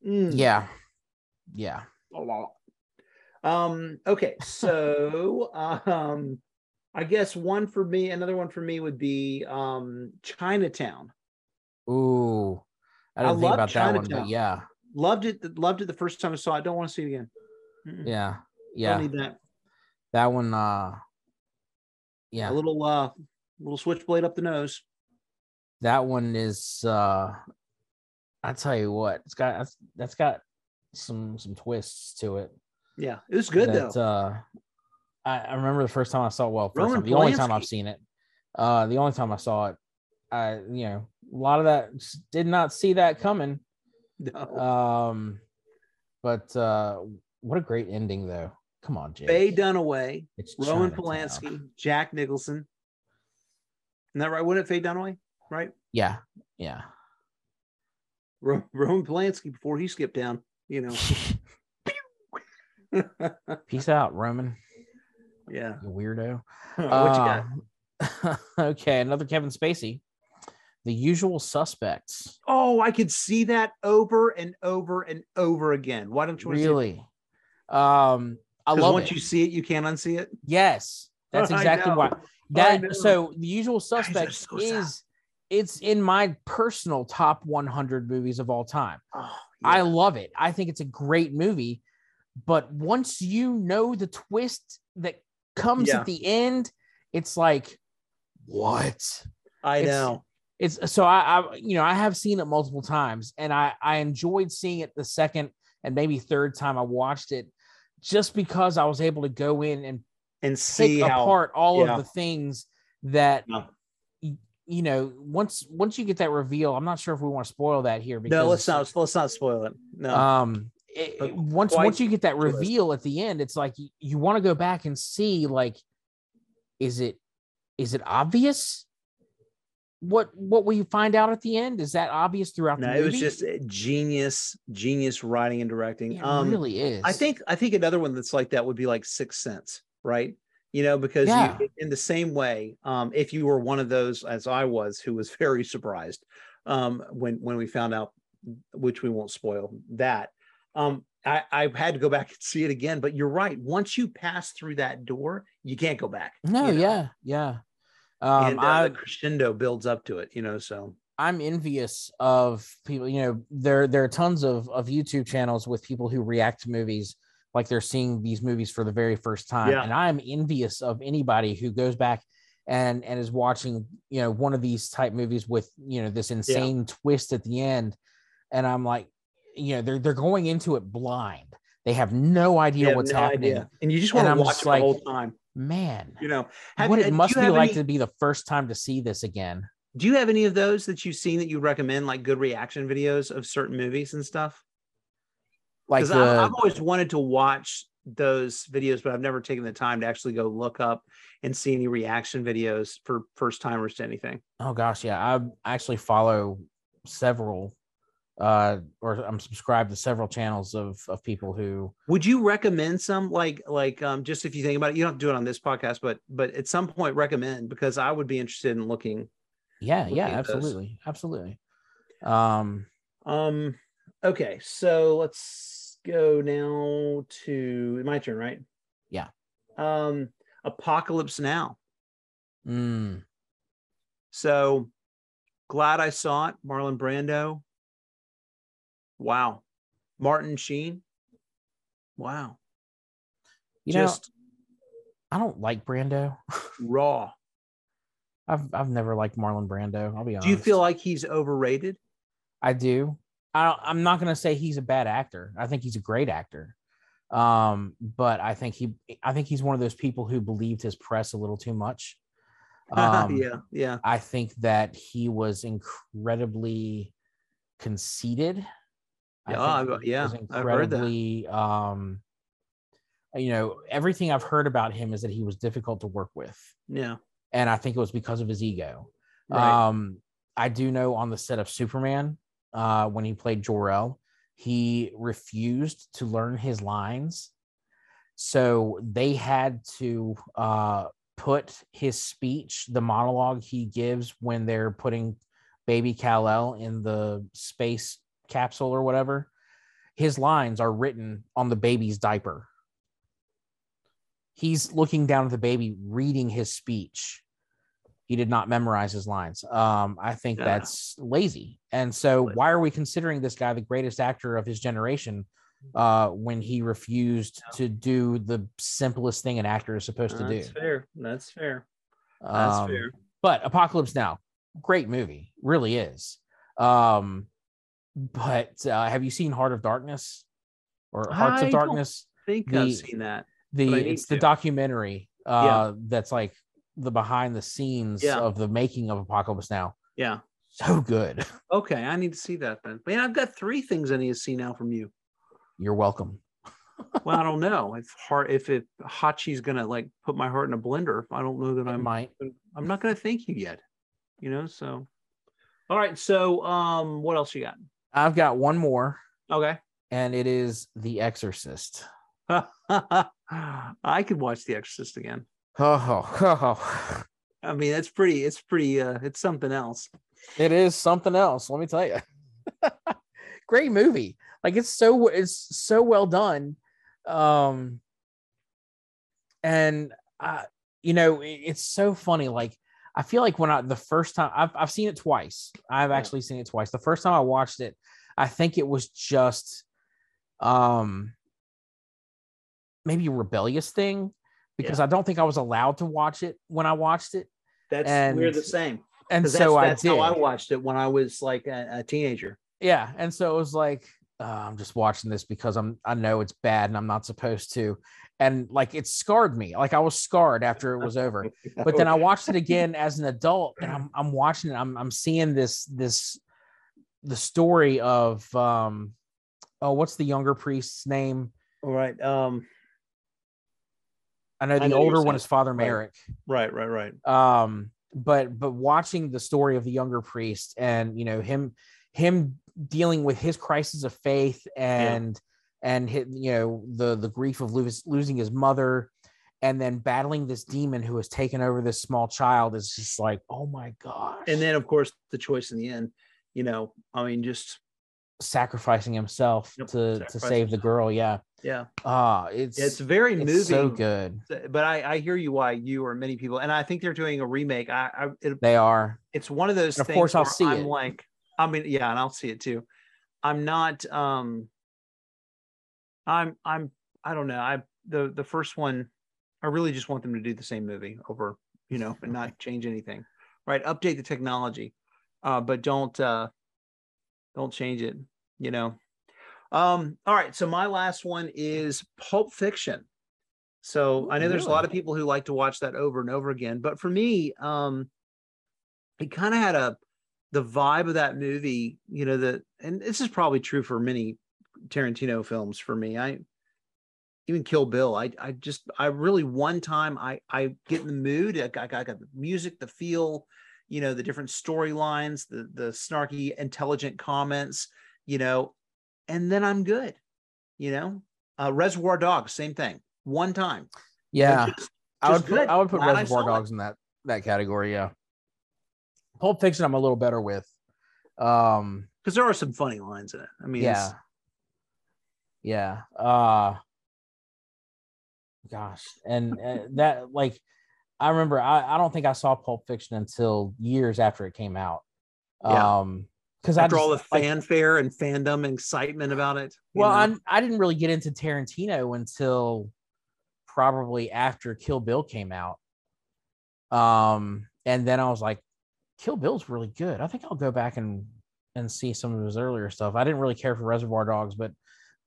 Mm, Yeah. Yeah. a lot. Um, okay, so um I guess one for me, another one for me would be um Chinatown. Ooh. I I didn't think love about that one, Chinatown. but yeah. Loved it, loved it the first time I saw it. I Don't want to see it again. Mm-mm. Yeah. Yeah. need that. That one uh yeah. A little uh little switchblade up the nose. That one is uh I tell you what, it's got that's, that's got some some twists to it. Yeah, it was good that, though. Uh I, I remember the first time I saw well, first time, the only time I've seen it. Uh the only time I saw it, I you know, a lot of that did not see that coming. No. Um, but uh, what a great ending, though. Come on, Jake. Faye Dunaway, It's Roman. Polanski, Jack Nicholson. Isn't that right? Wasn't it Faye Dunaway? Right? Yeah, yeah. Ro- Roman Polanski before he skipped down, you know. Peace out, Roman. Yeah. You weirdo. what you got? Uh, okay, another Kevin Spacey. The Usual Suspects. Oh, I could see that over and over and over again. Why don't you Really? Um, I love once it. you see it, you can't unsee it. Yes, that's exactly why. That so the Usual Suspects is it's in my personal top 100 movies of all time. Oh, I love it. I think it's a great movie. But once you know the twist that comes Yeah. at the end, it's like, what? I it's- know. It's so I, I you know I have seen it multiple times and I I enjoyed seeing it the second and maybe third time I watched it just because I was able to go in and And see how apart all yeah. of the things that No. y- you know once once you get that reveal i'm not sure if we want to spoil that here because No, let's not let's not spoil it. No. um it- it- once quite once you get that reveal at the end it's like you, you want to go back and see like is it is it obvious what what will you find out at the end is that obvious throughout no, the it was just uh, genius, genius writing and directing. it um really is I think I think another one that's like that would be like Sixth Sense, right? You know, because Yeah. you, in the same way, um, if you were one of those as I was, who was very surprised um, when when we found out, which we won't spoil that. Um, I, I had to go back and see it again, but you're right. Once you pass through that door, you can't go back. no you know? yeah yeah um and uh, I, the crescendo builds up to it, you know. So I'm envious of people. You know, there there are tons of of YouTube channels with people who react to movies like they're seeing these movies for the very first time, Yeah. and I'm envious of anybody who goes back and and is watching you know one of these type movies with you know this insane twist at the end, and I'm like, you know, they're they're going into it blind. They have no idea what's no happening. idea. and you just want to watch it like, the whole time. Man, You know, Have- what uh, it must be like any- to be the first time to see this again. Do you have any of those that you've seen that you recommend, like good reaction videos of certain movies and stuff? Like the, I've, I've always wanted to watch those videos, but I've never taken the time to actually go look up and see any reaction videos for first timers to anything. Oh gosh, yeah. I actually follow several uh or I'm subscribed to several channels of of people who Would you recommend some, like, like, um, just if you think about it, you don't do it on this podcast, but, but at some point recommend because I would be interested in looking. yeah, Looking yeah, at those. absolutely. Absolutely. Um Um, okay, so let's go now to my turn, right? Yeah. Um, Apocalypse Now. mm, So glad I saw it. Marlon Brando. Wow. Martin Sheen. Wow. you Just know, I don't like Brando. raw. I've I've never liked Marlon Brando. I'll be honest. Do you feel like he's overrated? I do. I don't, I'm not going to say he's a bad actor. I think he's a great actor. Um, but I think he I think he's one of those people who believed his press a little too much. Um, yeah, yeah. I think that he was incredibly conceited. I Yeah, think I- he yeah, was I've heard that. incredibly, um, you know, everything I've heard about him is that he was difficult to work with, Yeah. and I think it was because of his ego. Right. Um, I do know on the set of Superman, uh, when he played Jor El, he refused to learn his lines, so they had to uh, put his speech, the monologue he gives when they're putting baby Kal El in the space capsule or whatever. His lines are written on the baby's diaper. He's looking down at the baby, reading his speech he did not memorize his lines. Um, I think Yeah. that's lazy. And so, why are we considering this guy the greatest actor of his generation uh, when he refused to do the simplest thing an actor is supposed to do? That's fair. That's fair. That's Um, fair. But Apocalypse Now, great movie, really is. Um, but uh, have you seen Heart of Darkness or Hearts I of Darkness? I think the- I've seen that. The but I need it's the documentary uh, that's like the behind the scenes Yeah. of the making of Apocalypse Now. Yeah. So good. Okay. I need to see that then. Man, I've got three things I need to see now from you. You're welcome. Well, I don't know. If heart if it Hachi's gonna like put my heart in a blender, I don't know that I might. I'm not gonna thank you yet. You know, so all right. So um what else you got? I've got one more, Okay. and it is The Exorcist. I could watch The Exorcist again. Oh, oh, I mean, it's pretty. It's pretty. Uh, it's something else. it is something else. Let me tell you. Great movie. Like it's so it's so well done. Um, and uh, you know, it- it's so funny. Like I feel like when I the first time I've I've seen it twice. I've Yeah. actually seen it twice. The first time I watched it, I think it was just um maybe a rebellious thing because I don't think I was allowed to watch it when I watched it. That's And- we're the same. And 'Cause so that's, that's I did. how I watched it when I was like a, a teenager. yeah and so it was like uh, i'm just watching this because i'm i know it's bad and i'm not supposed to and like it scarred me like i was scarred after it was over but then i watched it again as an adult and i'm, I'm watching it I'm, I'm seeing this this the story of um oh what's the younger priest's name All right. Um. i know I the know you're older one is father merrick Right. Right. Right. um but but watching the story of the younger priest and you know him him dealing with his crisis of faith and and hit, you know the the grief of lose, losing his mother and then battling this demon who has taken over this small child is just like oh my gosh And then, of course, the choice in the end. You know, I mean, just sacrificing himself Yep, to to save the girl yeah yeah, ah it's it's very it's moving. so good But I, I hear you why you or many people, and I think they're doing a remake. I, I it, they are it's one of those And of things course i'll see i'm it. like, I mean, yeah, and I'll see it too. I'm not um I'm I'm I don't know. I the the first one, I really just want them to do the same movie over, you know, and not change anything. Right. Update the technology. Uh, but don't uh don't change it, you know. Um, all right. So my last one is Pulp Fiction. So I know there's a lot of people who like to watch that over and over again, but for me, um, it kind of had a the vibe of that movie, you know, the and this is probably true for many Tarantino films for me. I even Kill Bill. I I just I really one time I I get in the mood. I got, I got the music, the feel, you know, the different storylines, the the snarky, intelligent comments, you know, and then I'm good. You know, uh, Reservoir Dogs, same thing. One time. yeah Just- I would just put. I would put Glad Reservoir saw it. Dogs in that that category. Yeah, Pulp Fiction I'm a little better with. Um, because there are some funny lines in it. I mean, yeah, yeah. Uh, gosh, and uh, that like I remember I I don't think I saw Pulp Fiction until years after it came out. Yeah. Um, because I after just, all the like, fanfare and fandom and excitement about it. well, know? I I didn't really get into Tarantino until probably after Kill Bill came out. Um, and then I was like, Kill Bill's really good. I think I'll go back and and see some of his earlier stuff. I didn't really care for Reservoir Dogs, but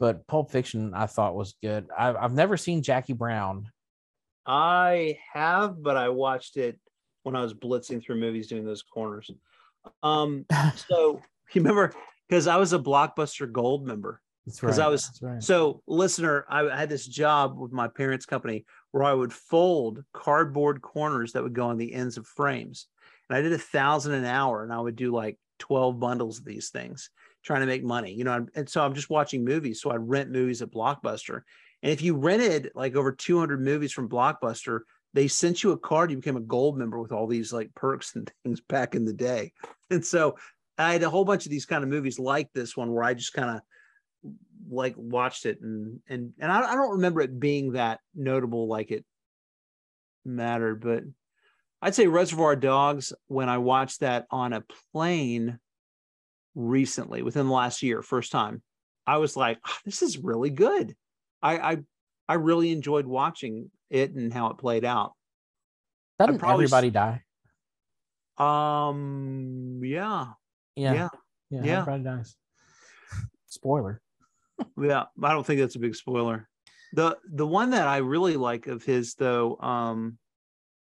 but Pulp Fiction I thought was good. I've I've never seen Jackie Brown. I have, but I watched it when I was blitzing through movies doing those corners. Um, so you remember because I was a Blockbuster Gold member. That's 'Cause I right, was- right. So, listener, I had this job with my parents' company where I would fold cardboard corners that would go on the ends of frames, and I did a thousand an hour, and I would do like twelve bundles of these things, trying to make money, you know. And so I'm just watching movies, so I rent movies at Blockbuster, and if you rented like over 200 movies from Blockbuster, they sent you a card. You became a gold member with all these like perks and things back in the day, and so I had a whole bunch of these kind of movies like this one where I just kind of like watched it and and and I, I don't remember it being that notable like it mattered but i'd say reservoir dogs when i watched that on a plane recently within the last year first time i was like "Ah, this is really good i i i really enjoyed watching it and how it played out Doesn't probably everybody die? um yeah Yeah, yeah yeah, yeah. everybody dies. Spoiler. Yeah, I don't think that's a big spoiler. The the one that I really like of his though um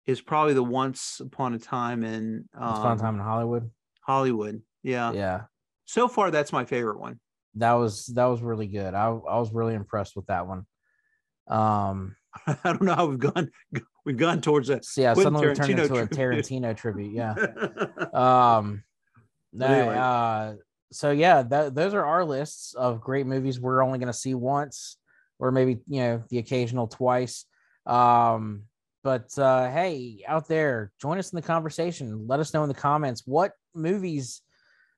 is probably the Once Upon a Time in Once Upon a um, Time in Hollywood. Hollywood. Yeah. Yeah, So far that's my favorite one. that was that was really good. I I was really impressed with that one. Um, I don't know how we've gone we've gone towards a so yeah, Quentin suddenly turned Tarantino into a tribute. Tarantino tribute. Yeah. Um, Anyway. uh, so yeah, that, those are our lists of great movies we're only going to see once. or maybe you know the occasional twice. Um, but uh, hey, out there, join us in the conversation. Let us know in the comments what movies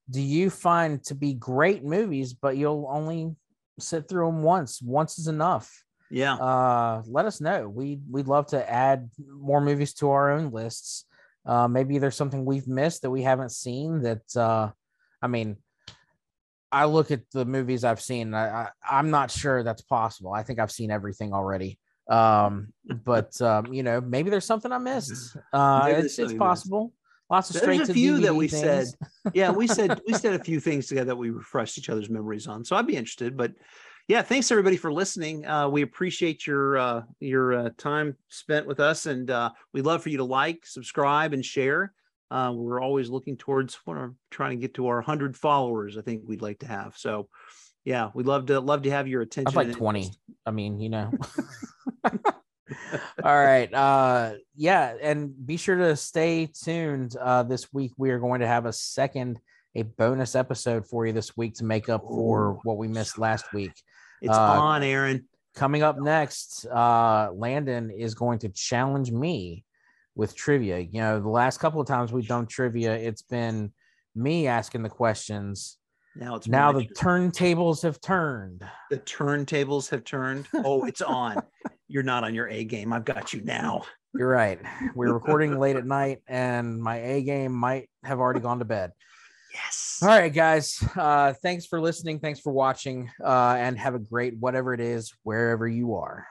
do you find to be great movies, but you'll only sit through them once. Once is enough. Yeah. Uh, let us know. We we'd love to add more movies to our own lists. Uh, maybe there's something we've missed that we haven't seen. That uh, I mean, I look at the movies I've seen. I, I am not sure that's possible. I think I've seen everything already. Um, but um, you know, maybe there's something I missed. Uh, it's it's possible. Lots of straight There's a few DVD that we things. said. Yeah, we said we said a few things together that we refreshed each other's memories on. So I'd be interested. But yeah, thanks everybody for listening. Uh, we appreciate your uh, your uh, time spent with us, and uh, we'd love for you to like, subscribe, and share. Uh, we're always looking towards what are trying to get to our hundred followers. I think we'd like to have. So yeah, we'd love to love to have your attention. I'd like 20. I mean, you know. All right. Uh yeah, and be sure to stay tuned. Uh this week we are going to have a second a bonus episode for you this week to make up for Ooh, what we missed last week. It's Uh, on, Aaron. Coming up next, uh Landon is going to challenge me with trivia. You know, the last couple of times we've done trivia, it's been me asking the questions. Now it's Now the turntables have turned. the turntables have turned. Oh, it's on. You're not on your A game. I've got you now. You're right. We're recording late at night, and my A game might have already gone to bed. Yes. All right, guys. Uh, thanks for listening. Thanks for watching, uh, and have a great whatever it is wherever you are.